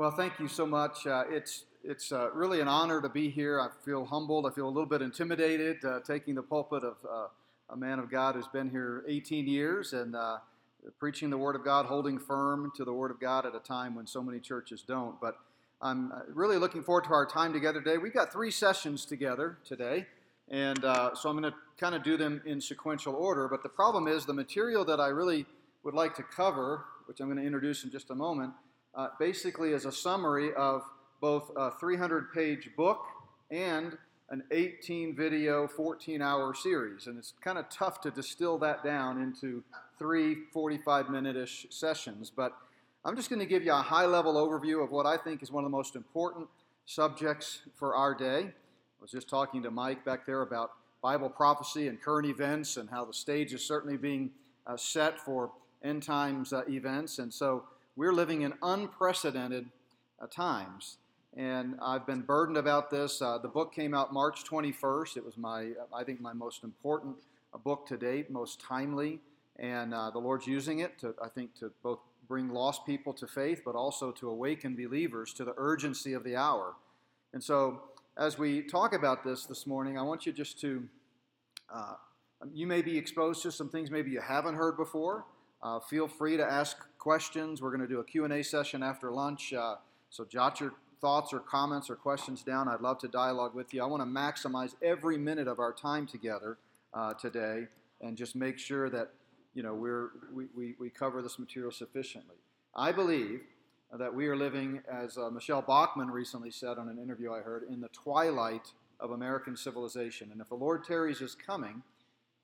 Well, thank you so much. Uh, it's it's uh, really an honor to be here. I feel humbled. I feel a little bit intimidated uh, taking the pulpit of uh, a man of God who's been here 18 years and uh, preaching the Word of God, holding firm to the Word of God at a time when so many churches don't. But I'm uh, really looking forward to our time together today. We've got three sessions together today, and so I'm going to kind of do them in sequential order. But the problem is the material that I really would like to cover, which I'm going to introduce in just a moment uh, basically is a summary of both a 300 page book and an 18 video, 14 hour series. And it's kind of tough to distill that down into three 45 minute ish sessions. But I'm just going to give you a high level overview of what I think is one of the most important subjects for our day. I was just talking to Mike back there about Bible prophecy and current events and how the stage is certainly being uh, set for end times uh, events. And so we're living in unprecedented uh, times. And I've been burdened about this. Uh, the book came out March 21st. It was my, I think, my most important uh, book to date, most timely. And uh, the Lord's using it to, I think, to both bring lost people to faith, but also to awaken believers to the urgency of the hour. And so, as we talk about this this morning, I want you just to, uh, you may be exposed to some things maybe you haven't heard before. Uh, feel free to ask questions. We're going to do a Q&A session after lunch. Uh, so jot your thoughts or comments or questions down. I'd love to dialogue with you. I want to maximize every minute of our time together uh, today and just make sure that you know we're, we, we, we cover this material sufficiently. I believe that we are living, as uh, Michele Bachmann recently said on an interview I heard, in the twilight of American civilization. And if the Lord tarries is coming,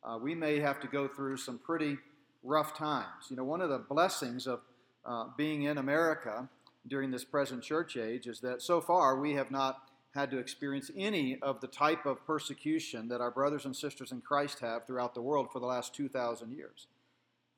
uh, we may have to go through some pretty rough times. You know, one of the blessings of uh, being in America during this present church age is that so far we have not had to experience any of the type of persecution that our brothers and sisters in Christ have throughout the world for the last 2,000 years.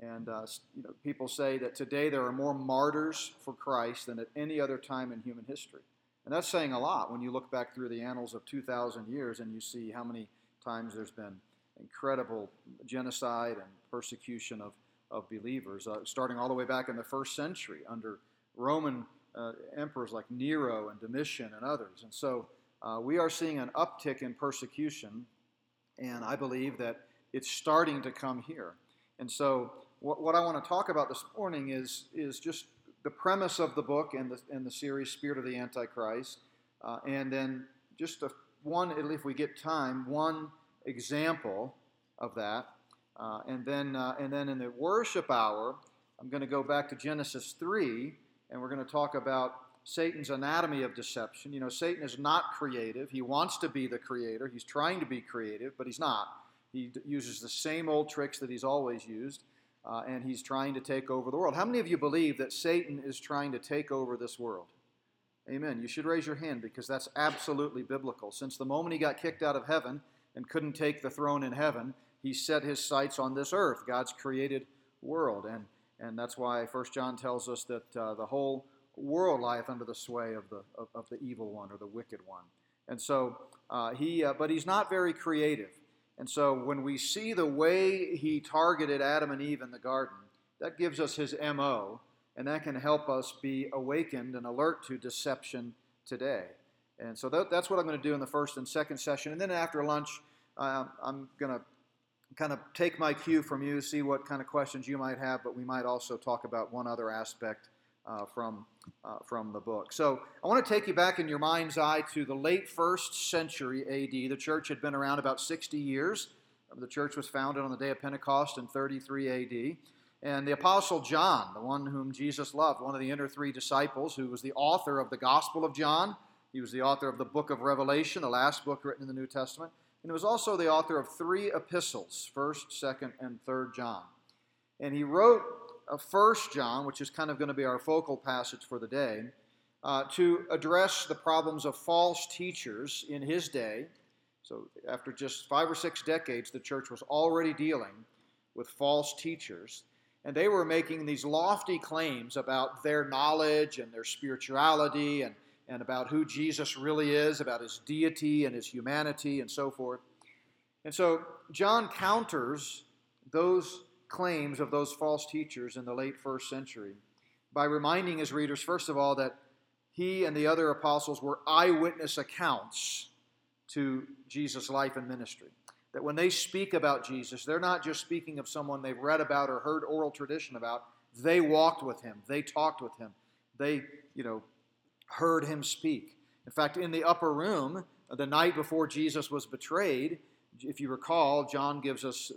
And uh, you know, people say that today there are more martyrs for Christ than at any other time in human history. And that's saying a lot when you look back through the annals of 2,000 years and you see how many times there's been incredible genocide and persecution of, of believers, uh, starting all the way back in the first century under Roman uh, emperors like Nero and Domitian and others. And so uh, we are seeing an uptick in persecution, and I believe that it's starting to come here. And so what, what I want to talk about this morning is, is just the premise of the book and the, and the series Spirit of the Antichrist, uh, and then just a, one, if we get time, one example of that. Uh, and then, uh, and then in the worship hour, I'm going to go back to Genesis 3, and we're going to talk about Satan's anatomy of deception. You know, Satan is not creative. He wants to be the creator. He's trying to be creative, but he's not. He d- uses the same old tricks that he's always used, uh, and he's trying to take over the world. How many of you believe that Satan is trying to take over this world? Amen. You should raise your hand because that's absolutely biblical. Since the moment he got kicked out of heaven, and couldn't take the throne in heaven, he set his sights on this earth, God's created world. And, and that's why 1 John tells us that uh, the whole world lieth under the sway of the, of, of, the evil one or the wicked one. And so uh, he, uh, but he's not very creative. And so when we see the way he targeted Adam and Eve in the garden, that gives us his MO, and that can help us be awakened and alert to deception today. And so that, that's what I'm going to do in the first and second session. And then after lunch, uh, I'm going to kind of take my cue from you, see what kind of questions you might have, but we might also talk about one other aspect uh, from, uh, from the book. So I want to take you back in your mind's eye to the late first century AD. The church had been around about 60 years. The church was founded on the day of Pentecost in 33 AD. And the Apostle John, the one whom Jesus loved, one of the inner three disciples, who was the author of the Gospel of John, he was the author of the book of Revelation, the last book written in the New Testament. And he was also the author of three epistles, 1st, 2nd, and 3rd John. And he wrote a 1st John, which is kind of going to be our focal passage for the day, uh, to address the problems of false teachers in his day. So, after just five or six decades, the church was already dealing with false teachers. And they were making these lofty claims about their knowledge and their spirituality and and about who Jesus really is, about his deity and his humanity and so forth. And so John counters those claims of those false teachers in the late first century by reminding his readers, first of all, that he and the other apostles were eyewitness accounts to Jesus' life and ministry. That when they speak about Jesus, they're not just speaking of someone they've read about or heard oral tradition about. They walked with him, they talked with him, they, you know, heard him speak. In fact, in the upper room, the night before Jesus was betrayed, if you recall, John gives us,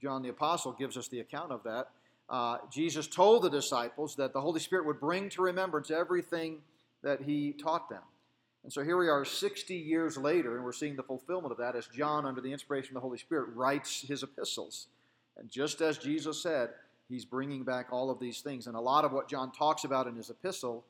John the Apostle gives us the account of that. Uh, Jesus told the disciples that the Holy Spirit would bring to remembrance everything that he taught them. And so here we are 60 years later, and we're seeing the fulfillment of that as John, under the inspiration of the Holy Spirit, writes his epistles. And just as Jesus said, he's bringing back all of these things. And a lot of what John talks about in his epistle,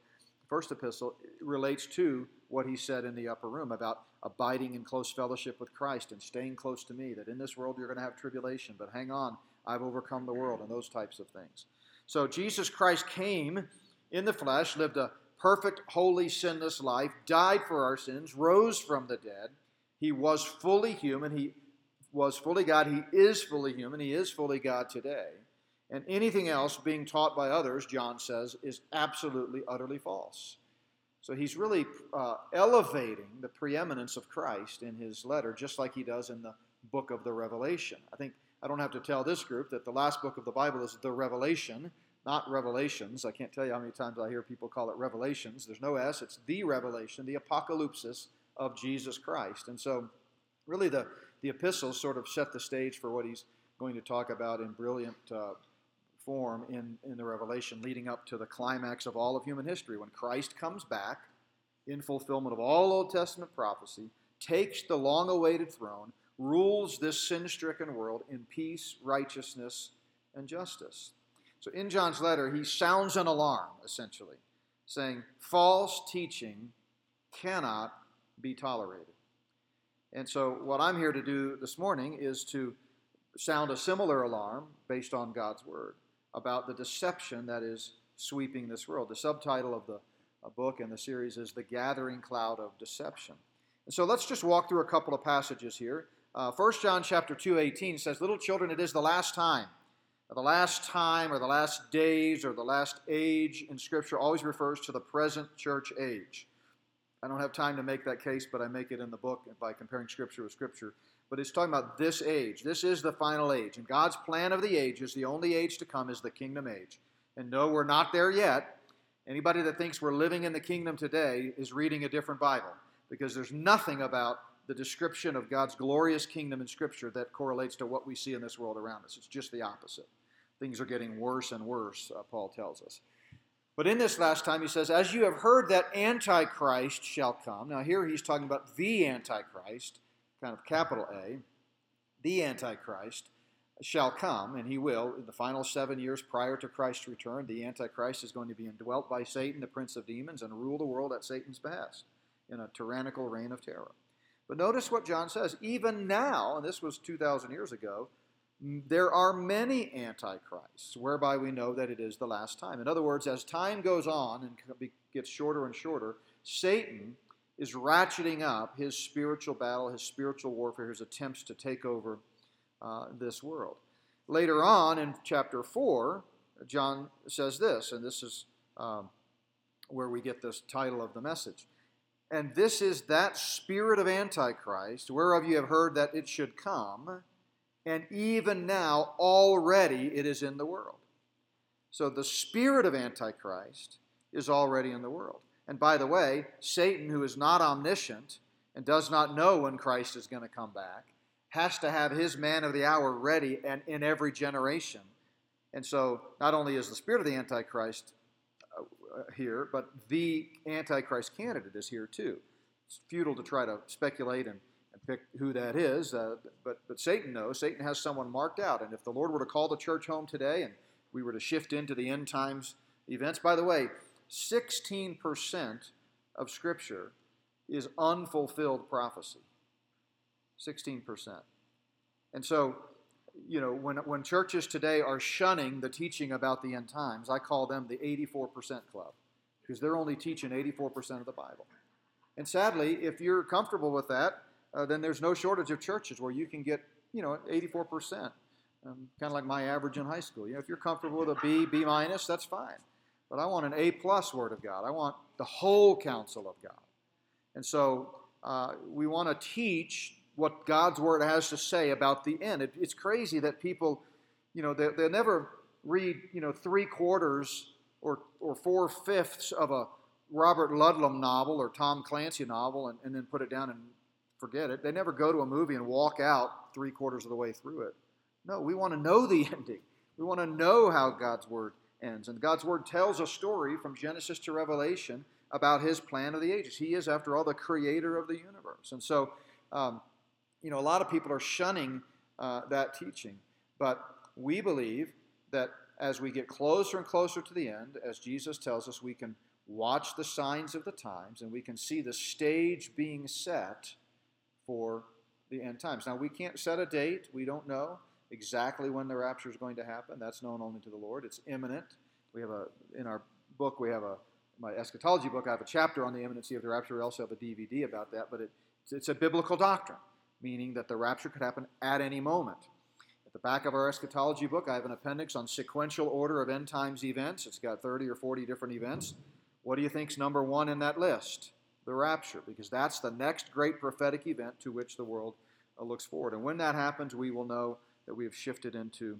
first epistle, relates to what he said in the upper room about abiding in close fellowship with Christ and staying close to me, that in this world you're going to have tribulation, but hang on, I've overcome the world, and those types of things. So Jesus Christ came in the flesh, lived a perfect, holy, sinless life, died for our sins, rose from the dead. He was fully human. He was fully God. He is fully human. He is fully God today. And anything else being taught by others, John says, is absolutely, utterly false. So he's really uh, elevating the preeminence of Christ in his letter, just like he does in the book of the Revelation. I think I don't have to tell this group that the last book of the Bible is the Revelation, not Revelations. I can't tell you how many times I hear people call it Revelations. There's no S, it's the Revelation, the apocalypsis of Jesus Christ. And so, really, the, the epistles sort of set the stage for what he's going to talk about in brilliant uh, form in, in the Revelation, leading up to the climax of all of human history when Christ comes back in fulfillment of all Old Testament prophecy, takes the long awaited throne, rules this sin stricken world in peace, righteousness, and justice. So in John's letter, he sounds an alarm, essentially, saying false teaching cannot be tolerated. And so, what I'm here to do this morning is to sound a similar alarm based on God's word about the deception that is sweeping this world. The subtitle of the book and the series is The Gathering Cloud of Deception. And so let's just walk through a couple of passages here. Uh, 1 John chapter 2, 18 says, Little children, it is the last time the last time or the last days or the last age in Scripture always refers to the present church age. I don't have time to make that case, but I make it in the book by comparing Scripture with Scripture. But it's talking about this age. This is the final age. And God's plan of the ages, the only age to come, is the kingdom age. And no, we're not there yet. Anybody that thinks we're living in the kingdom today is reading a different Bible because there's nothing about the description of God's glorious kingdom in Scripture that correlates to what we see in this world around us. It's just the opposite. Things are getting worse and worse, uh, Paul tells us. But in this last time, he says, As you have heard that Antichrist shall come. Now, here he's talking about the Antichrist, kind of capital A. The Antichrist shall come, and he will, in the final seven years prior to Christ's return. The Antichrist is going to be indwelt by Satan, the prince of demons, and rule the world at Satan's behest in a tyrannical reign of terror. But notice what John says. Even now, and this was 2,000 years ago, there are many antichrists, whereby we know that it is the last time. In other words, as time goes on and gets shorter and shorter, Satan is ratcheting up his spiritual battle, his spiritual warfare, his attempts to take over uh, this world. Later on in chapter 4, John says this, and this is um, where we get this title of the message. And this is that spirit of Antichrist, whereof you have heard that it should come, and even now already it is in the world. So the spirit of Antichrist is already in the world. And by the way, Satan, who is not omniscient and does not know when Christ is going to come back, has to have his man of the hour ready and in every generation. And so not only is the spirit of the Antichrist uh, here, but the Antichrist candidate is here too. It's futile to try to speculate and, and pick who that is, uh, but, but Satan knows. Satan has someone marked out. And if the Lord were to call the church home today and we were to shift into the end times events, by the way, 16% of Scripture is unfulfilled prophecy. 16%. And so you know, when, when churches today are shunning the teaching about the end times, I call them the 84% club because they're only teaching 84% of the Bible. And sadly, if you're comfortable with that, uh, then there's no shortage of churches where you can get, you know, 84%. Um, kind of like my average in high school. You know, if you're comfortable with a B, B minus, that's fine. But I want an A plus Word of God. I want the whole counsel of God. And so uh, we want to teach what God's Word has to say about the end. It, it's crazy that people, you know, they, they never read, you know, three quarters or, or four fifths of a Robert Ludlum novel or Tom Clancy novel and, and then put it down and forget it. They never go to a movie and walk out three quarters of the way through it. No, we want to know the ending. We want to know how God's Word ends. And God's Word tells a story from Genesis to Revelation about His plan of the ages. He is, after all, the creator of the universe. And so, um, you know, a lot of people are shunning uh, that teaching. But we believe that as we get closer and closer to the end, as Jesus tells us, we can watch the signs of the times and we can see the stage being set for the end times. Now, we can't set a date, we don't know exactly when the rapture is going to happen. That's known only to the Lord. It's imminent. We have a in our book we have a my eschatology book. I have a chapter on the imminency of the rapture. We also have a DVD about that. But it, it's a biblical doctrine, meaning that the rapture could happen at any moment. At the back of our eschatology book, I have an appendix on sequential order of end times events. It's got 30 or 40 different events. What do you think's number one in that list? The rapture, because that's the next great prophetic event to which the world looks forward. And when that happens, we will know that we have shifted into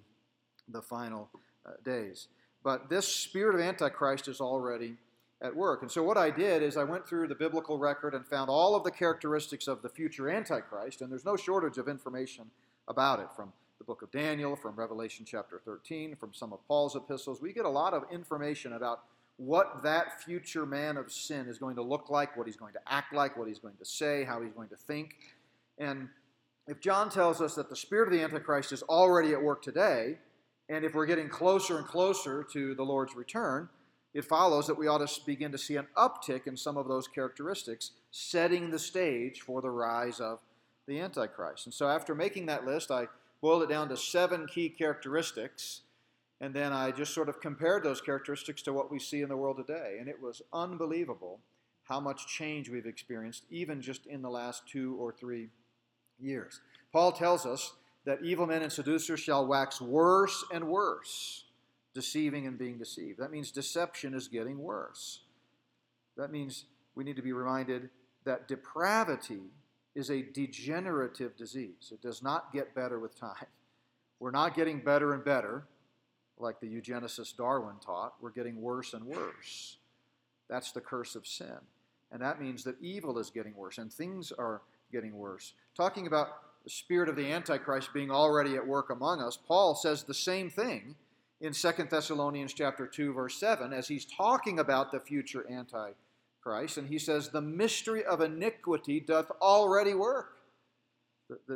the final uh, days. But this spirit of Antichrist is already at work. And so, what I did is I went through the biblical record and found all of the characteristics of the future Antichrist, and there's no shortage of information about it from the book of Daniel, from Revelation chapter 13, from some of Paul's epistles. We get a lot of information about what that future man of sin is going to look like, what he's going to act like, what he's going to say, how he's going to think. And if John tells us that the spirit of the Antichrist is already at work today, and if we're getting closer and closer to the Lord's return, it follows that we ought to begin to see an uptick in some of those characteristics, setting the stage for the rise of the Antichrist. And so, after making that list, I boiled it down to seven key characteristics, and then I just sort of compared those characteristics to what we see in the world today. And it was unbelievable how much change we've experienced, even just in the last two or three years. Paul tells us that evil men and seducers shall wax worse and worse, deceiving and being deceived. That means deception is getting worse. That means we need to be reminded that depravity is a degenerative disease. It does not get better with time. We're not getting better and better, like the eugenicist Darwin taught. We're getting worse and worse. That's the curse of sin. And that means that evil is getting worse and things are getting worse. Talking about the spirit of the Antichrist being already at work among us, Paul says the same thing in 2 Thessalonians chapter 2 verse 7 as he's talking about the future antichrist and he says the mystery of iniquity doth already work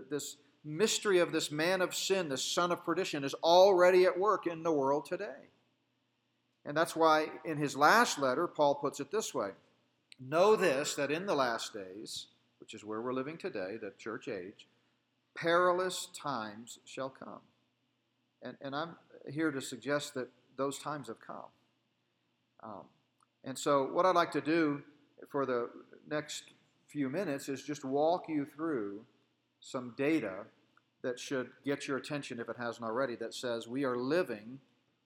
this mystery of this man of sin this son of perdition is already at work in the world today and that's why in his last letter paul puts it this way know this that in the last days which is where we're living today, the church age, perilous times shall come. And, and I'm here to suggest that those times have come. Um, and so, what I'd like to do for the next few minutes is just walk you through some data that should get your attention if it hasn't already that says we are living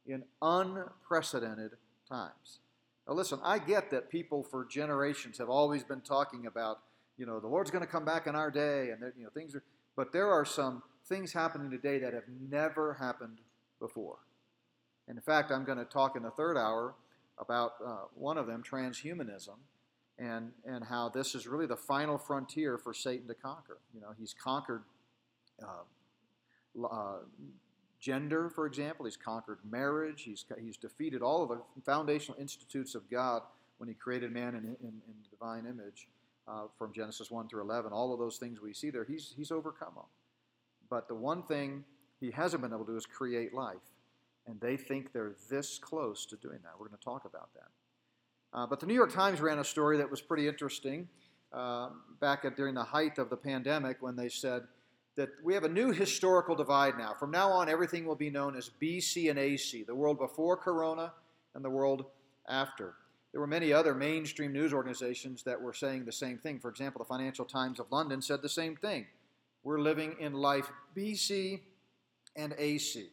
in unprecedented times. Now, listen, I get that people for generations have always been talking about you know, the Lord's going to come back in our day, and you know, things are. But there are some things happening today that have never happened before. And in fact, I'm going to talk in the third hour about uh, one of them, transhumanism, and and how this is really the final frontier for Satan to conquer. You know, he's conquered. Uh, uh, gender, for example, he's conquered marriage. He's he's defeated all of the foundational institutes of God when he created man in, in, in divine image uh, from Genesis 1 through 11, all of those things we see there, he's, he's overcome them. But the one thing he hasn't been able to do is create life. And they think they're this close to doing that. We're going to talk about that. Uh, but the New York Times ran a story that was pretty interesting uh, back at, during the height of the pandemic when they said that we have a new historical divide now. From now on, everything will be known as BC and AC, the world before Corona and the world after. There were many other mainstream news organizations that were saying the same thing. For example, the Financial Times of London said the same thing. We're living in life BC and AC.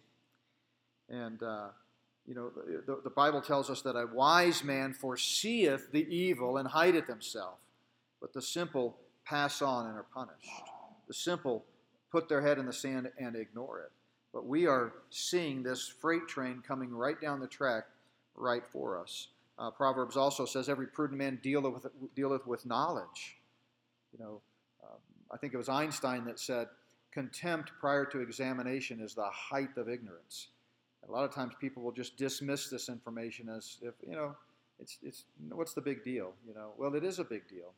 And uh, you know, the, the Bible tells us that a wise man foreseeth the evil and hideth himself, but the simple pass on and are punished. The simple put their head in the sand and ignore it. But we are seeing this freight train coming right down the track right for us. Uh, Proverbs also says, Every prudent man dealeth with, dealeth with knowledge. You know, um, I think it was Einstein that said, Contempt prior to examination is the height of ignorance. A lot of times people will just dismiss this information as if, you know, it's, it's what's the big deal? You know, well, it is a big deal.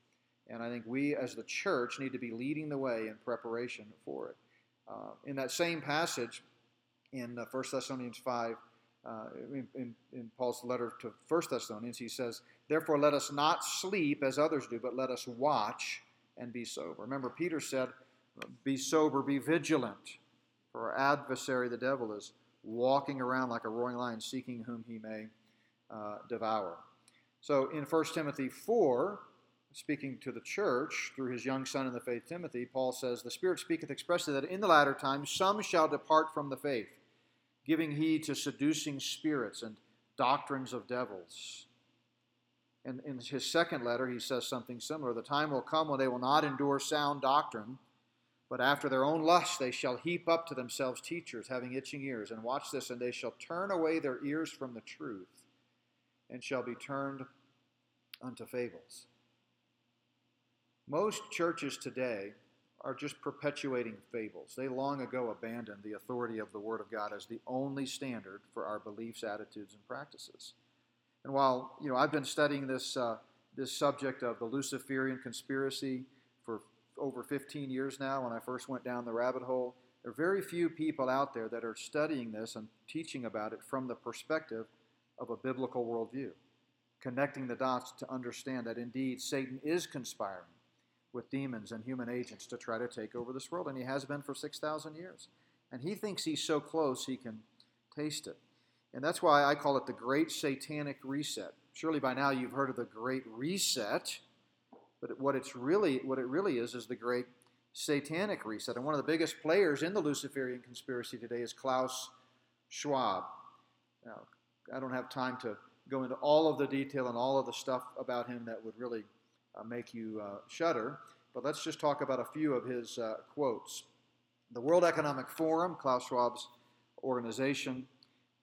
And I think we as the church need to be leading the way in preparation for it. Uh, in that same passage in uh, 1 Thessalonians 5, uh, in, in, in, Paul's letter to 1 Thessalonians, he says, Therefore let us not sleep as others do, but let us watch and be sober. Remember, Peter said, Be sober, be vigilant, for our adversary, the devil, is walking around like a roaring lion, seeking whom he may uh, devour. So in 1 Timothy 4, speaking to the church through his young son in the faith, Timothy, Paul says, The Spirit speaketh expressly that in the latter times some shall depart from the faith, giving heed to seducing spirits and doctrines of devils. And in his second letter, he says something similar. The time will come when they will not endure sound doctrine, but after their own lust they shall heap up to themselves teachers having itching ears. And watch this, and they shall turn away their ears from the truth, and shall be turned unto fables. Most churches today are just perpetuating fables. They long ago abandoned the authority of the Word of God as the only standard for our beliefs, attitudes, and practices. And while you know I've been studying this uh, this subject of the Luciferian conspiracy for over 15 years now, when I first went down the rabbit hole, there are very few people out there that are studying this and teaching about it from the perspective of a biblical worldview, connecting the dots to understand that indeed Satan is conspiring with demons and human agents to try to take over this world, and he has been for 6,000 years. And he thinks he's so close he can taste it. And that's why I call it the Great Satanic Reset. Surely by now you've heard of the Great Reset, but what it's really what it really is is the Great Satanic Reset. And one of the biggest players in the Luciferian conspiracy today is Klaus Schwab. Now, I don't have time to go into all of the detail and all of the stuff about him that would really make you uh, shudder, but let's just talk about a few of his uh, quotes. The World Economic Forum, Klaus Schwab's organization,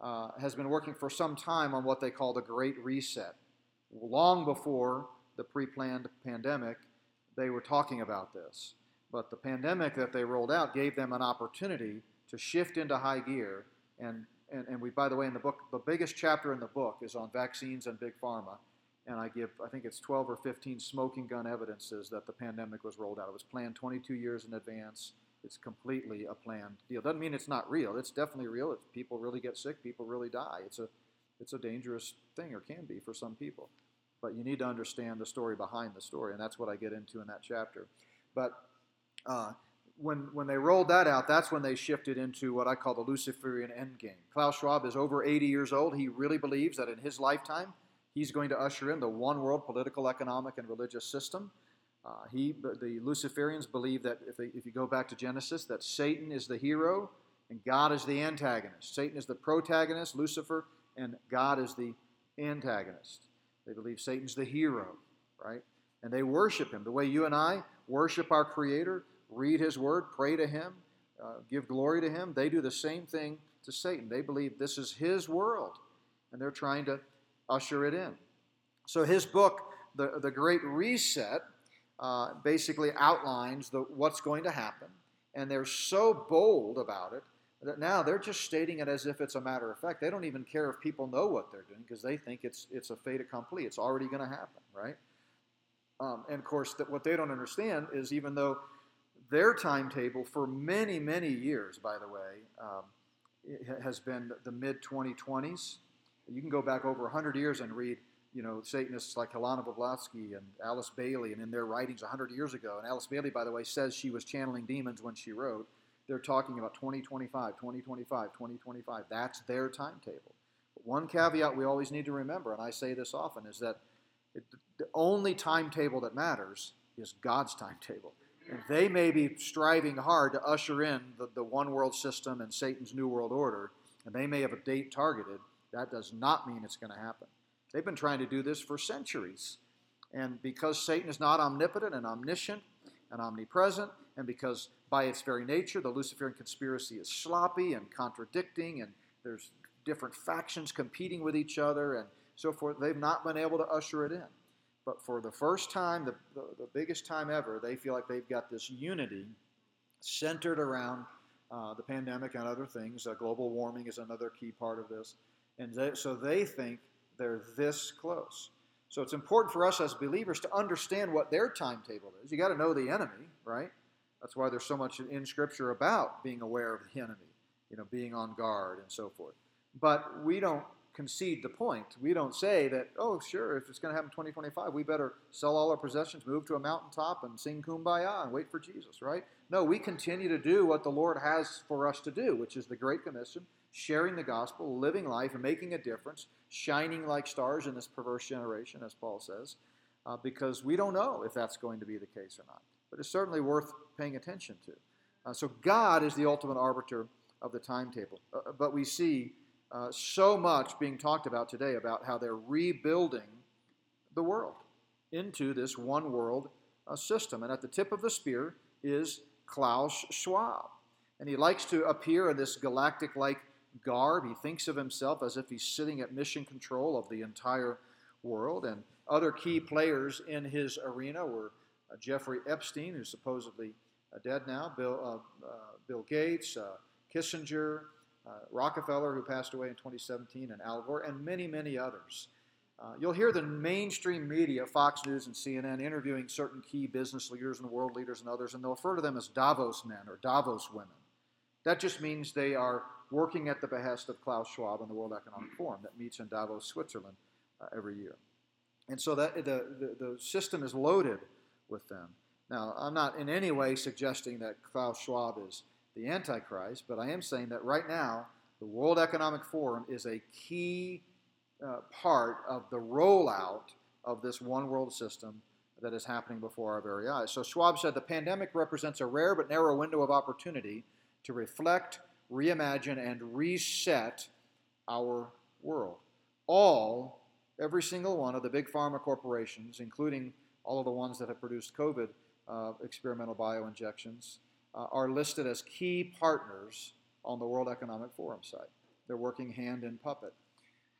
uh, has been working for some time on what they call the Great Reset. Long before the pre planned pandemic, they were talking about this. But the pandemic that they rolled out gave them an opportunity to shift into high gear. And, and, and we, by the way, in the book, the biggest chapter in the book is on vaccines and big pharma and I give, I think it's 12 or 15 smoking gun evidences that the pandemic was rolled out. It was planned 22 years in advance. It's completely a planned deal. Doesn't mean it's not real. It's definitely real. It's, people really get sick. People really die. It's a, it's a dangerous thing, or can be for some people. But you need to understand the story behind the story, and that's what I get into in that chapter. But uh, when, when they rolled that out, that's when they shifted into what I call the Luciferian endgame. Klaus Schwab is over 80 years old. He really believes that in his lifetime, He's going to usher in the one world political, economic, and religious system. Uh, he, the Luciferians believe that if, they, if you go back to Genesis, that Satan is the hero and God is the antagonist. Satan is the protagonist, Lucifer, and God is the antagonist. They believe Satan's the hero, right? And they worship him the way you and I worship our Creator, read His Word, pray to Him, uh, give glory to Him. They do the same thing to Satan. They believe this is His world, and they're trying to usher it in. So his book, The, the Great Reset, uh, basically outlines the, what's going to happen. And they're so bold about it that now they're just stating it as if it's a matter of fact. They don't even care if people know what they're doing because they think it's, it's a fait accompli. It's already going to happen, right? Um, and of course, that what they don't understand is even though their timetable for many, many years, by the way, um, has been the mid 2020s, you can go back over 100 years and read, you know, Satanists like Helena Blavatsky and Alice Bailey, and in their writings 100 years ago. And Alice Bailey, by the way, says she was channeling demons when she wrote. They're talking about 2025, 2025, 2025. That's their timetable. But one caveat we always need to remember, and I say this often, is that it, the only timetable that matters is God's timetable. And they may be striving hard to usher in the, the one world system and Satan's new world order, and they may have a date targeted, That does not mean it's going to happen. They've been trying to do this for centuries. And because Satan is not omnipotent and omniscient and omnipresent, and because by its very nature the Luciferian conspiracy is sloppy and contradicting, and there's different factions competing with each other and so forth, they've not been able to usher it in. But for the first time, the, the, the biggest time ever, they feel like they've got this unity centered around uh, the pandemic and other things. Uh, global warming is another key part of this. And they, so they think they're this close. So it's important for us as believers to understand what their timetable is. You got to know the enemy, right? That's why there's so much in Scripture about being aware of the enemy, you know, being on guard and so forth. But we don't concede the point. We don't say that, oh, sure, if it's going to happen in 2025, we better sell all our possessions, move to a mountaintop, and sing kumbaya and wait for Jesus, right? No, we continue to do what the Lord has for us to do, which is the Great Commission, sharing the gospel, living life, and making a difference, shining like stars in this perverse generation, as Paul says, uh, because we don't know if that's going to be the case or not. But it's certainly worth paying attention to. Uh, so God is the ultimate arbiter of the timetable. Uh, but we see uh, so much being talked about today about how they're rebuilding the world into this one world uh, system. And at the tip of the spear is Klaus Schwab. And he likes to appear in this galactic like garb. He thinks of himself as if he's sitting at mission control of the entire world. And other key players in his arena were uh, Jeffrey Epstein, who's supposedly uh, dead now, Bill, uh, uh, Bill Gates, Kissinger, uh, Rockefeller, who passed away in 2017, and Al Gore, and many, many others. You'll hear the mainstream media, Fox News and CNN, interviewing certain key business leaders and world leaders and others, and they'll refer to them as Davos men or Davos women. That just means they are working at the behest of Klaus Schwab and the World Economic Forum that meets in Davos, Switzerland, uh, every year. And so that the, the, the system is loaded with them. Now, I'm not in any way suggesting that Klaus Schwab is the Antichrist, but I am saying that right now, the World Economic Forum is a key uh, part of the rollout of this one world system that is happening before our very eyes. So Schwab said the pandemic represents a rare but narrow window of opportunity to reflect, reimagine, and reset our world. All, every single one of the big pharma corporations, including all of the ones that have produced COVID uh, experimental bioinjections, uh, are listed as key partners on the World Economic Forum site. They're working hand in puppet.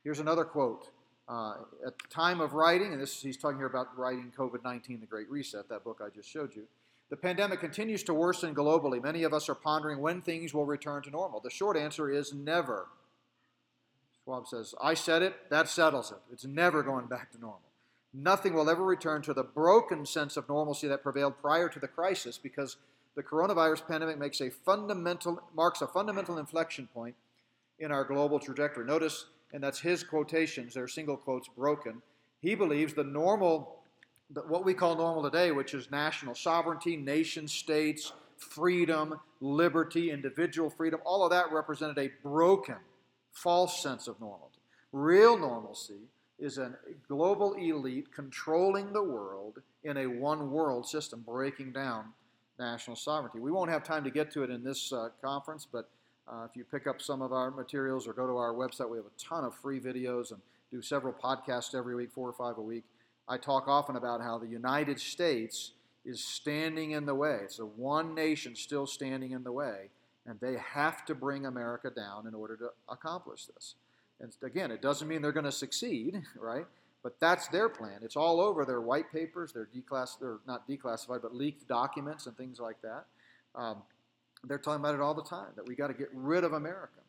Here's another quote. Uh, at the time of writing, and this he's talking here about writing COVID 19, The Great Reset, that book I just showed you. The pandemic continues to worsen globally. Many of us are pondering when things will return to normal. The short answer is never. Schwab says, I said it, that settles it. It's never going back to normal. Nothing will ever return to the broken sense of normalcy that prevailed prior to the crisis because the coronavirus pandemic makes a fundamental marks a fundamental inflection point in our global trajectory. Notice, and that's his quotations, they're single quotes broken. He believes the normal, what we call normal today, which is national sovereignty, nation states, freedom, liberty, individual freedom, all of that represented a broken, false sense of normality. Real normalcy is a global elite controlling the world in a one world system, breaking down national sovereignty. We won't have time to get to it in this uh, conference, but uh, if you pick up some of our materials or go to our website, we have a ton of free videos and do several podcasts every week, four or five a week. I talk often about how the United States is standing in the way. It's a one nation still standing in the way, and they have to bring America down in order to accomplish this. And again, it doesn't mean they're going to succeed, right? But that's their plan. It's all over their white papers, their declass, they're not declassified, but leaked documents and things like that. Um, they're talking about it all the time that we got to get rid of America.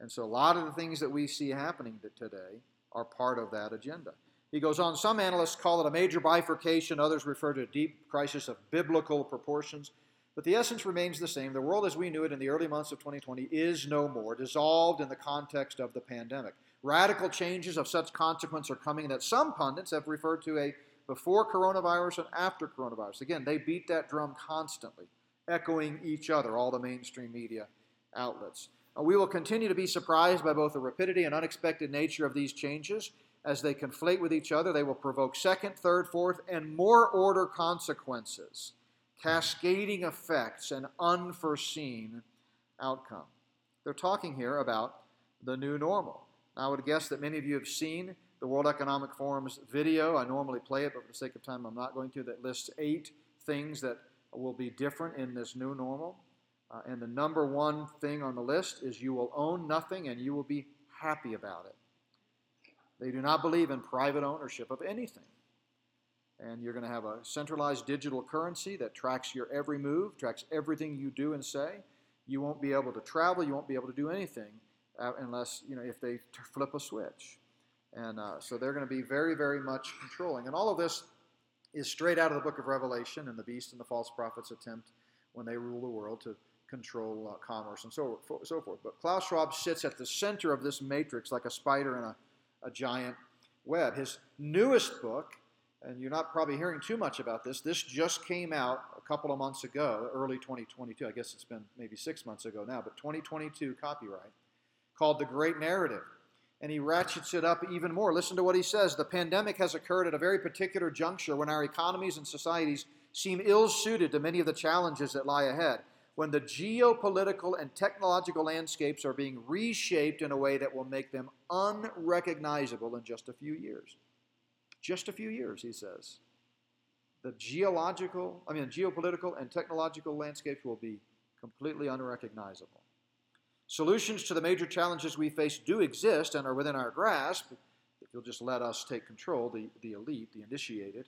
And so a lot of the things that we see happening today are part of that agenda. He goes on, some analysts call it a major bifurcation, others refer to a deep crisis of biblical proportions. But the essence remains the same. The world as we knew it in the early months of 2020 is no more, dissolved in the context of the pandemic. Radical changes of such consequence are coming that some pundits have referred to a before coronavirus and after coronavirus. Again, they beat that drum constantly, echoing each other, all the mainstream media outlets. Uh, we will continue to be surprised by both the rapidity and unexpected nature of these changes. As they conflate with each other, they will provoke second, third, fourth, and more order consequences, cascading effects, and unforeseen outcome. They're talking here about the new normal. I would guess that many of you have seen the World Economic Forum's video. I normally play it, but for the sake of time, I'm not going to. That lists eight things that will be different in this new normal. Uh, and the number one thing on the list is you will own nothing and you will be happy about it. They do not believe in private ownership of anything. And you're going to have a centralized digital currency that tracks your every move, tracks everything you do and say. You won't be able to travel, you won't be able to do anything uh, unless, you know, if they flip a switch. And uh, so they're going to be very, very much controlling. And all of this is straight out of the book of Revelation and the beast and the false prophets attempt when they rule the world to control uh, commerce and so, so forth. But Klaus Schwab sits at the center of this matrix like a spider in a, a giant web. His newest book, and you're not probably hearing too much about this, this just came out a couple of months ago, early 2022. I guess it's been maybe six months ago now, but 2022 copyright, called The Great Narrative. And he ratchets it up even more. Listen to what he says. The pandemic has occurred at a very particular juncture when our economies and societies seem ill suited to many of the challenges that lie ahead when the geopolitical and technological landscapes are being reshaped in a way that will make them unrecognizable in just a few years. Just a few years, he says. The geological, I mean, geopolitical and technological landscapes will be completely unrecognizable. Solutions to the major challenges we face do exist and are within our grasp, if you'll just let us take control, the, the elite, the initiated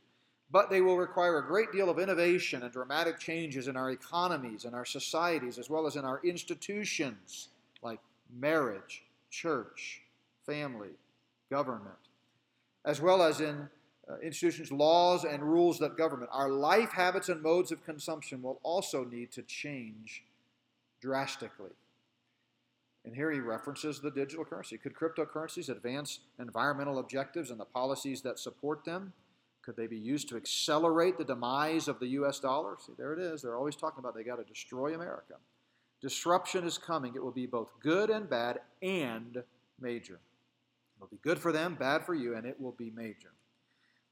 but they will require a great deal of innovation and dramatic changes in our economies and our societies, as well as in our institutions like marriage, church, family, government, as well as in uh, institutions, laws, and rules that government. Our life habits and modes of consumption will also need to change drastically. And here he references the digital currency. Could cryptocurrencies advance environmental objectives and the policies that support them? Could they be used to accelerate the demise of the U.S. dollar? See, there it is. They're always talking about they got to destroy America. Disruption is coming. It will be both good and bad and major. It will be good for them, bad for you, and it will be major.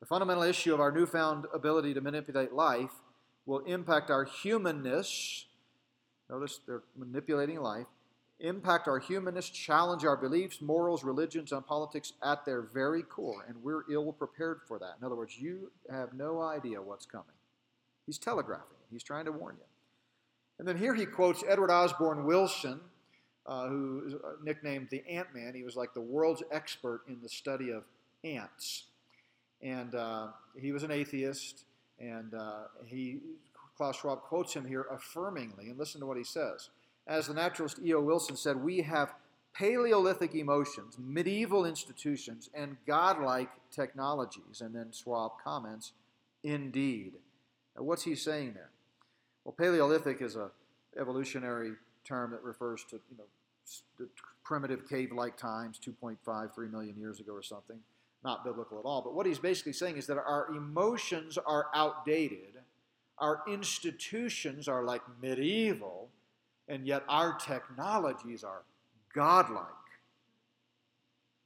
The fundamental issue of our newfound ability to manipulate life will impact our humanness. Notice they're manipulating life impact our humanists, challenge our beliefs, morals, religions, and politics at their very core, and we're ill prepared for that. In other words, you have no idea what's coming. He's telegraphing, he's trying to warn you. And then here he quotes Edward Osborne Wilson, uh, who is uh, nicknamed the Ant Man. He was like the world's expert in the study of ants. And uh, he was an atheist, and uh, he, Klaus Schwab quotes him here affirmingly, and listen to what he says. As the naturalist E.O. Wilson said, we have Paleolithic emotions, medieval institutions, and godlike technologies. And then Schwab comments, indeed. Now, what's he saying there? Well, Paleolithic is a evolutionary term that refers to you know primitive cave-like times, 2.5, 3 million years ago or something. Not biblical at all. But what he's basically saying is that our emotions are outdated, our institutions are like medieval, and yet our technologies are godlike.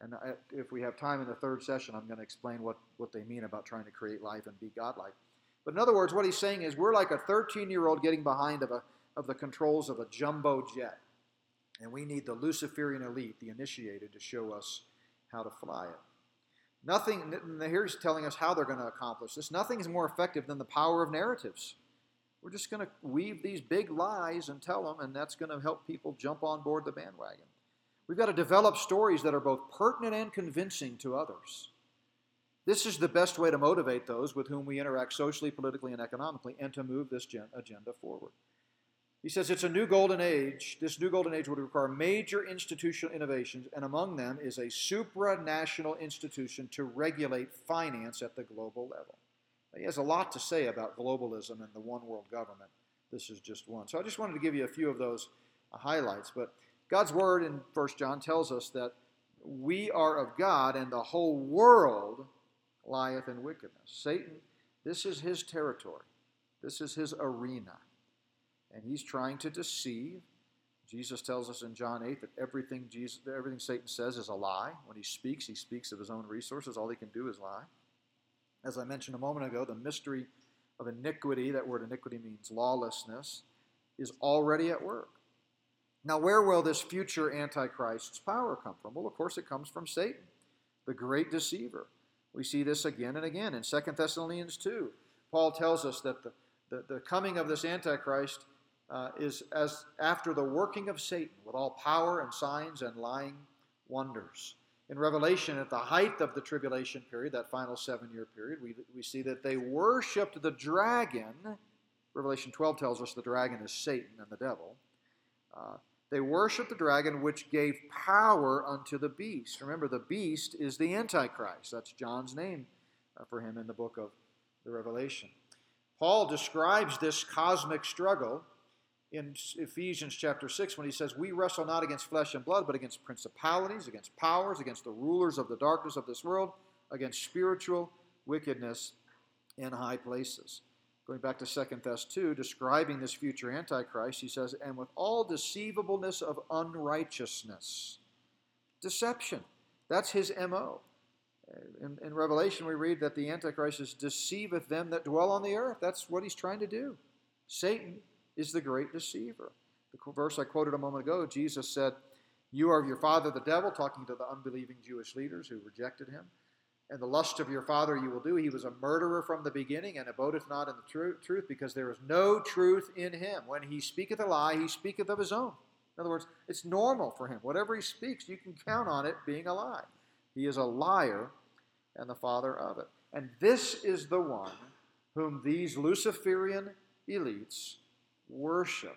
And if we have time in the third session, I'm going to explain what, what they mean about trying to create life and be godlike. But in other words, what he's saying is we're like a 13 year old getting behind of, a, of the controls of a jumbo jet. And we need the Luciferian elite, the initiated, to show us how to fly it. Nothing, here's telling us how they're going to accomplish this. Nothing is more effective than the power of narratives. We're just going to weave these big lies and tell them, and that's going to help people jump on board the bandwagon. We've got to develop stories that are both pertinent and convincing to others. This is the best way to motivate those with whom we interact socially, politically, and economically, and to move this agenda forward. He says it's a new golden age. This new golden age would require major institutional innovations, and among them is a supranational institution to regulate finance at the global level. He has a lot to say about globalism and the one world government. This is just one. So I just wanted to give you a few of those uh, highlights. But God's word in 1 John tells us that we are of God and the whole world lieth in wickedness. Satan, this is his territory, this is his arena. And he's trying to deceive. Jesus tells us in John 8 that everything, Jesus, everything Satan says is a lie. When he speaks, he speaks of his own resources. All he can do is lie. As I mentioned a moment ago, the mystery of iniquity, that word iniquity means lawlessness, is already at work. Now, where will this future Antichrist's power come from? Well, of course, it comes from Satan, the great deceiver. We see this again and again in 2 Thessalonians 2. Paul tells us that the, the, the coming of this Antichrist uh, is as after the working of Satan with all power and signs and lying wonders. In Revelation, at the height of the tribulation period, that final seven year period, we, we see that they worshiped the dragon. Revelation 12 tells us the dragon is Satan and the devil. Uh, they worshiped the dragon, which gave power unto the beast. Remember, the beast is the Antichrist. That's John's name uh, for him in the book of the Revelation. Paul describes this cosmic struggle in Ephesians chapter 6 when he says, We wrestle not against flesh and blood, but against principalities, against powers, against the rulers of the darkness of this world, against spiritual wickedness in high places. Going back to 2 Thess 2, describing this future Antichrist, he says, And with all deceivableness of unrighteousness. Deception. That's his MO. In, in Revelation, we read that the Antichrist is deceiveth them that dwell on the earth. That's what he's trying to do. Satan is the great deceiver. The verse I quoted a moment ago, Jesus said, You are of your father the devil, talking to the unbelieving Jewish leaders who rejected him. And the lust of your father you will do. He was a murderer from the beginning and abodeth not in the truth, because there is no truth in him. When he speaketh a lie, he speaketh of his own. In other words, it's normal for him. Whatever he speaks, you can count on it being a lie. He is a liar and the father of it. And this is the one whom these Luciferian elites worship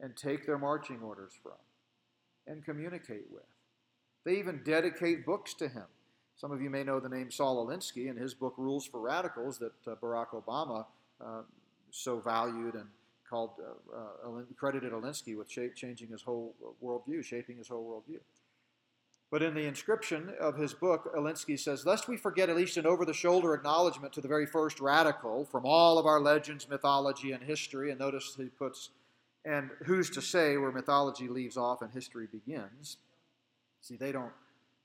and take their marching orders from and communicate with. They even dedicate books to him. Some of you may know the name Saul Alinsky and his book Rules for Radicals that uh, Barack Obama uh, so valued and called uh, uh credited Alinsky with changing his whole worldview, shaping his whole worldview. But in the inscription of his book, Alinsky says, Lest we forget at least an over the shoulder acknowledgement to the very first radical from all of our legends, mythology, and history. And notice he puts, and who's to say where mythology leaves off and history begins. See, they don't,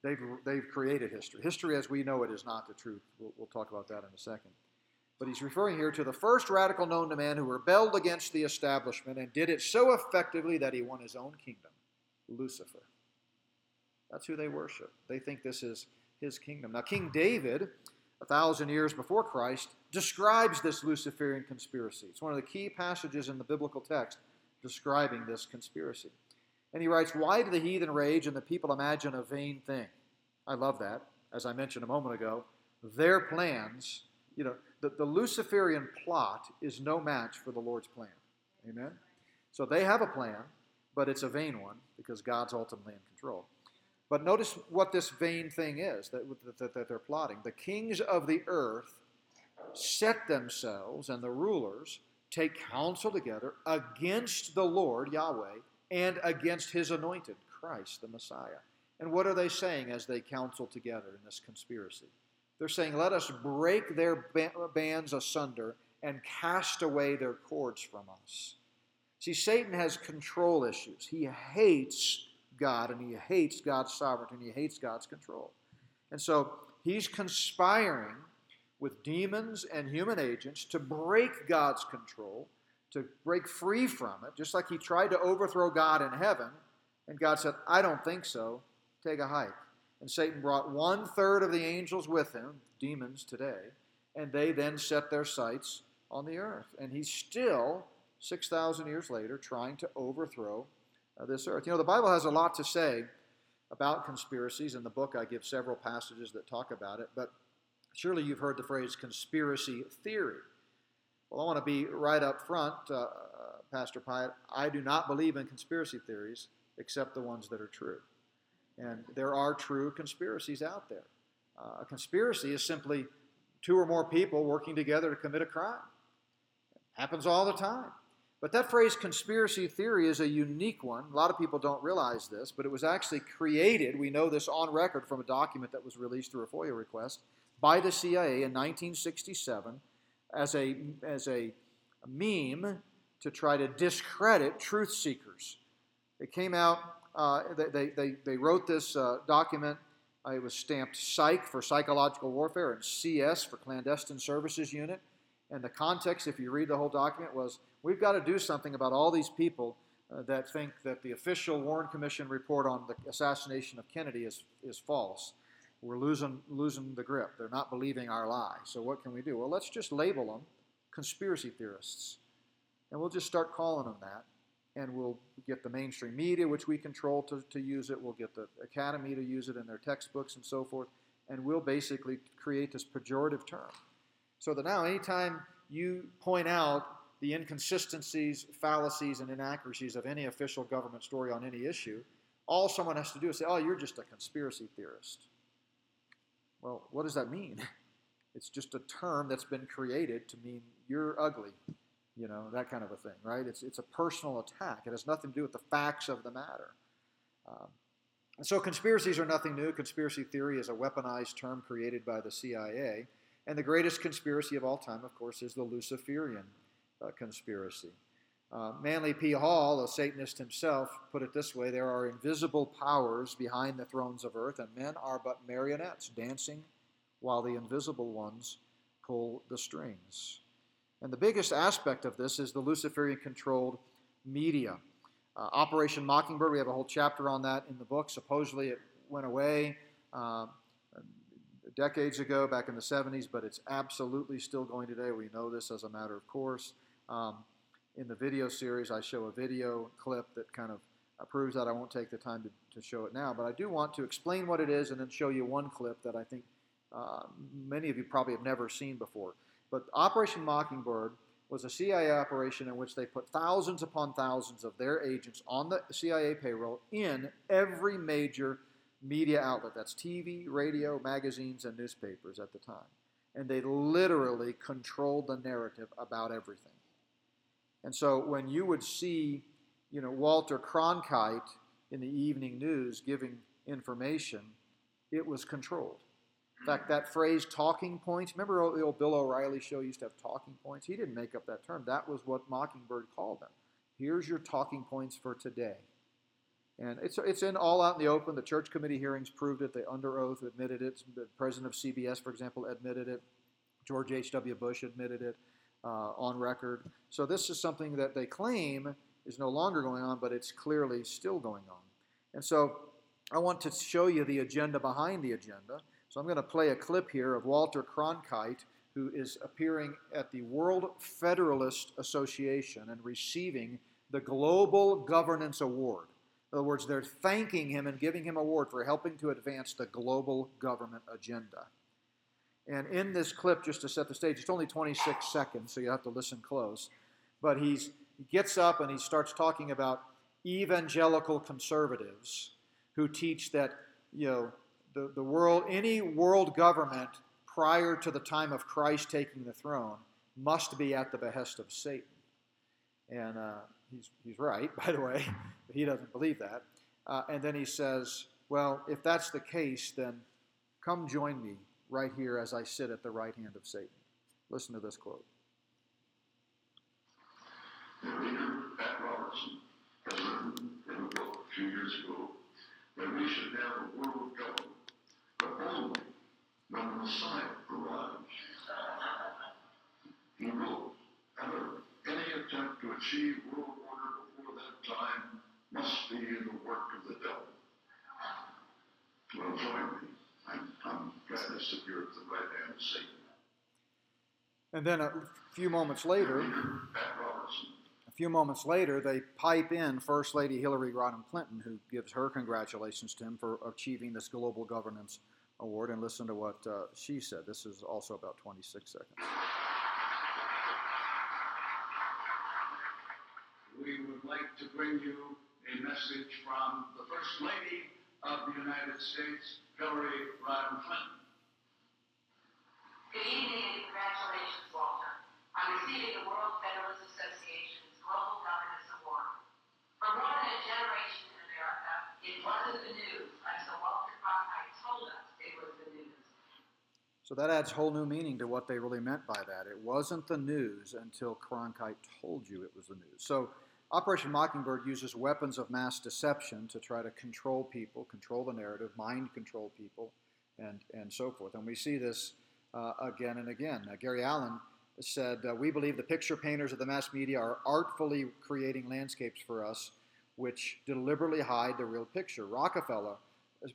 they've, they've created history. History as we know it is not the truth. We'll, we'll talk about that in a second. But he's referring here to the first radical known to man who rebelled against the establishment and did it so effectively that he won his own kingdom Lucifer. That's who they worship. They think this is his kingdom. Now, King David, a thousand years before Christ, describes this Luciferian conspiracy. It's one of the key passages in the biblical text describing this conspiracy. And he writes, Why do the heathen rage and the people imagine a vain thing? I love that. As I mentioned a moment ago, their plans, you know, the, the Luciferian plot is no match for the Lord's plan. Amen? So they have a plan, but it's a vain one because God's ultimately in control. But notice what this vain thing is that, that, that, they're plotting. The kings of the earth set themselves, and the rulers take counsel together against the Lord, Yahweh, and against his anointed, Christ, the Messiah. And what are they saying as they counsel together in this conspiracy? They're saying, Let us break their bands asunder and cast away their cords from us. See, Satan has control issues. He hates God and he hates God's sovereignty and he hates God's control. And so he's conspiring with demons and human agents to break God's control, to break free from it, just like he tried to overthrow God in heaven. And God said, I don't think so. Take a hike. And Satan brought one third of the angels with him, demons today, and they then set their sights on the earth. And he's still, 6,000 years later, trying to overthrow this earth. You know, the Bible has a lot to say about conspiracies. In the book, I give several passages that talk about it, but surely you've heard the phrase conspiracy theory. Well, I want to be right up front, uh, uh, Pastor Pyatt. I do not believe in conspiracy theories except the ones that are true. And there are true conspiracies out there. Uh, a conspiracy is simply two or more people working together to commit a crime. It happens all the time. But that phrase conspiracy theory is a unique one. A lot of people don't realize this, but it was actually created, we know this on record from a document that was released through a FOIA request, by the CIA in 1967 as a, as a meme to try to discredit truth seekers. It came out, uh, they, they, they wrote this uh, document. Uh, it was stamped Psych for psychological warfare and CS for clandestine services unit. And the context, if you read the whole document, was we've got to do something about all these people uh, that think that the official Warren Commission report on the assassination of Kennedy is, is false. We're losing, losing the grip. They're not believing our lie. So, what can we do? Well, let's just label them conspiracy theorists. And we'll just start calling them that. And we'll get the mainstream media, which we control, to, to use it. We'll get the academy to use it in their textbooks and so forth. And we'll basically create this pejorative term. So that now, anytime you point out the inconsistencies, fallacies, and inaccuracies of any official government story on any issue, all someone has to do is say, oh, you're just a conspiracy theorist. Well, what does that mean? It's just a term that's been created to mean you're ugly, you know, that kind of a thing, right? It's, it's a personal attack. It has nothing to do with the facts of the matter. Um, and so conspiracies are nothing new. Conspiracy theory is a weaponized term created by the CIA. And the greatest conspiracy of all time, of course, is the Luciferian uh, conspiracy. Uh, Manly P. Hall, a Satanist himself, put it this way there are invisible powers behind the thrones of earth, and men are but marionettes dancing while the invisible ones pull the strings. And the biggest aspect of this is the Luciferian controlled media. Uh, Operation Mockingbird, we have a whole chapter on that in the book. Supposedly it went away uh, decades ago, back in the 70s, but it's absolutely still going today. We know this as a matter of course. Um, in the video series, I show a video clip that kind of proves that. I won't take the time to, to show it now, but I do want to explain what it is and then show you one clip that I think uh, many of you probably have never seen before. But Operation Mockingbird was a CIA operation in which they put thousands upon thousands of their agents on the CIA payroll in every major media outlet that's TV, radio, magazines, and newspapers at the time. And they literally controlled the narrative about everything. And so when you would see, you know, Walter Cronkite in the evening news giving information, it was controlled. In fact, that phrase talking points, remember the old Bill O'Reilly show used to have talking points? He didn't make up that term. That was what Mockingbird called them. Here's your talking points for today. And it's, it's in all out in the open. The church committee hearings proved it. They under oath admitted it. The president of CBS, for example, admitted it. George H.W. Bush admitted it Uh, on record. So this is something that they claim is no longer going on, but it's clearly still going on. And so I want to show you the agenda behind the agenda. So I'm going to play a clip here of Walter Cronkite, who is appearing at the World Federalist Association and receiving the Global Governance Award. In other words, they're thanking him and giving him an award for helping to advance the global government agenda. And in this clip, just to set the stage, it's only 26 seconds, so you have to listen close. But he's, he gets up and he starts talking about evangelical conservatives who teach that, you know, the, the world, any world government prior to the time of Christ taking the throne must be at the behest of Satan. And uh, he's, he's right, by the way, but he doesn't believe that. Uh, and then he says, well, if that's the case, then come join me right here as I sit at the right hand of Satan. Listen to this quote. The leader, Pat Robertson, has written in a book a few years ago that we should have a world government, but only when the Messiah arrives. He wrote, any attempt to achieve world order before that time must be the work of the devil. Well, join me. I'm, I'm glad to sit here at the right hand of Satan. And then a few moments later, a few moments later, they pipe in First Lady Hillary Rodham Clinton, who gives her congratulations to him for achieving this Global Governance Award. And listen to what uh, she said. This is also about 26 seconds. We would like to bring you a message from the First Lady of the United States, Hillary Rodham Clinton. Good evening and congratulations, Walter, on receiving the World Federalist Association's Global Governance Award. For more than a generation in America, it wasn't the news until Walter Cronkite told us it was the news. So that adds whole new meaning to what they really meant by that. It wasn't the news until Cronkite told you it was the news. So Operation Mockingbird uses weapons of mass deception to try to control people, control the narrative, mind control people, and, and so forth. And we see this uh, again and again. Uh, Gary Allen said, uh, We believe the picture painters of the mass media are artfully creating landscapes for us which deliberately hide the real picture. Rockefeller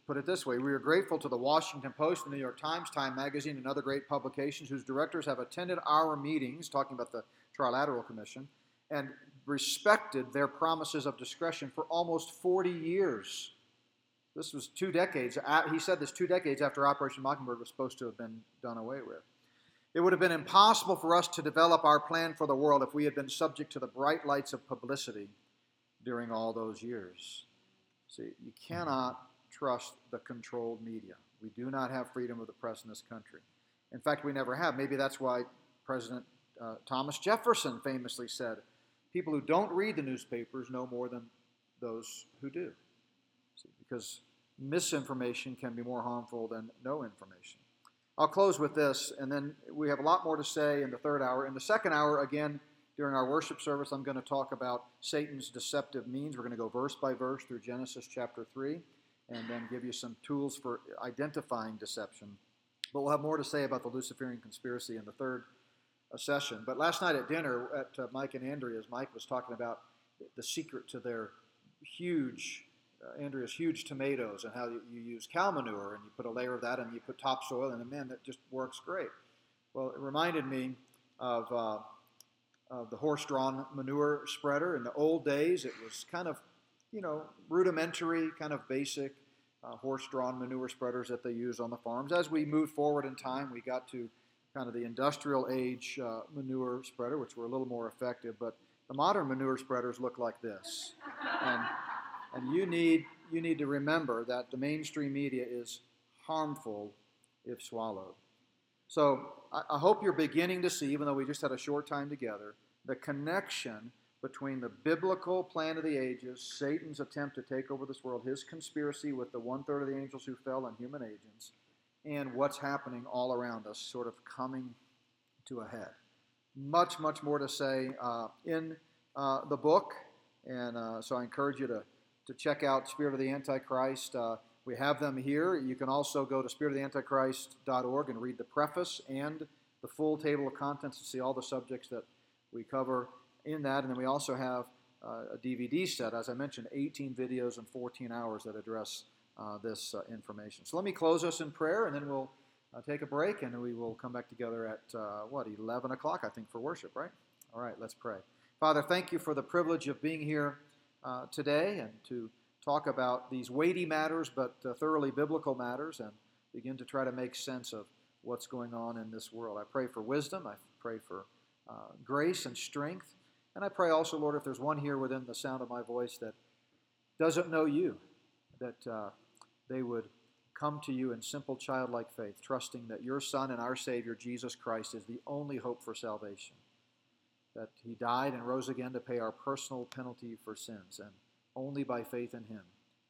put it this way We are grateful to the Washington Post, the New York Times, Time Magazine, and other great publications whose directors have attended our meetings, talking about the Trilateral Commission, and respected their promises of discretion for almost 40 years. This was two decades. He said this two decades after Operation Mockingbird was supposed to have been done away with. It would have been impossible for us to develop our plan for the world if we had been subject to the bright lights of publicity during all those years. See, you cannot trust the controlled media. We do not have freedom of the press in this country. In fact, we never have. Maybe that's why President uh, Thomas Jefferson famously said, People who don't read the newspapers know more than those who do. Because misinformation can be more harmful than no information. I'll close with this, and then we have a lot more to say in the third hour. In the second hour, again, during our worship service, I'm going to talk about Satan's deceptive means. We're going to go verse by verse through Genesis chapter 3 and then give you some tools for identifying deception. But we'll have more to say about the Luciferian conspiracy in the third uh, session. But last night at dinner at uh, Mike and Andrea's, Mike was talking about the secret to their huge, uh, Andrea's huge tomatoes and how you, you, use cow manure and you put a layer of that and you put topsoil and man, that just works great. Well, it reminded me of, uh, of the horse-drawn manure spreader. In the old days, it was kind of you know, rudimentary, kind of basic uh, horse-drawn manure spreaders that they use on the farms. As we moved forward in time, we got to kind of the industrial age uh, manure spreader, which were a little more effective. But the modern manure spreaders look like this, and and you need you need to remember that the mainstream media is harmful if swallowed. So I, I hope you're beginning to see, even though we just had a short time together, the connection between the biblical plan of the ages, Satan's attempt to take over this world, his conspiracy with the one third of the angels who fell and human agents, and what's happening all around us, sort of coming to a head. Much, much more to say uh, in uh, the book, and uh, so I encourage you to, to check out Spirit of the Antichrist. Uh, we have them here. You can also go to spiritoftheantichrist.org and read the preface and the full table of contents to see all the subjects that we cover in that. And then we also have uh, a DVD set, as I mentioned, 18 videos and 14 hours that address uh, this uh, information. So let me close us in prayer, and then we'll uh, take a break, and we will come back together at, uh, what, 11 o'clock, I think, for worship, right? All right, let's pray. Father, thank you for the privilege of being here uh, today and to talk about these weighty matters, but thoroughly biblical matters, and begin to try to make sense of what's going on in this world. I pray for wisdom. I pray for grace and strength. And I pray also, Lord, if there's one here within the sound of my voice that doesn't know you, that uh, they would come to you in simple childlike faith, trusting that your Son and our Savior, Jesus Christ, is the only hope for salvation. That he died and rose again to pay our personal penalty for sins, and only by faith in him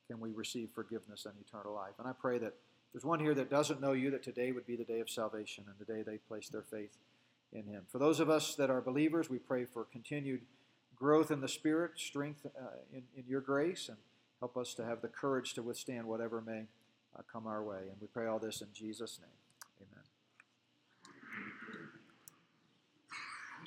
can we receive forgiveness and eternal life. And I pray that there's one here that doesn't know you, that today would be the day of salvation and the day they place their faith in Him. For those of us that are believers, we pray for continued growth in the Spirit, strength uh, in, in your grace, and help us to have the courage to withstand whatever may uh, come our way. And we pray all this in Jesus' name.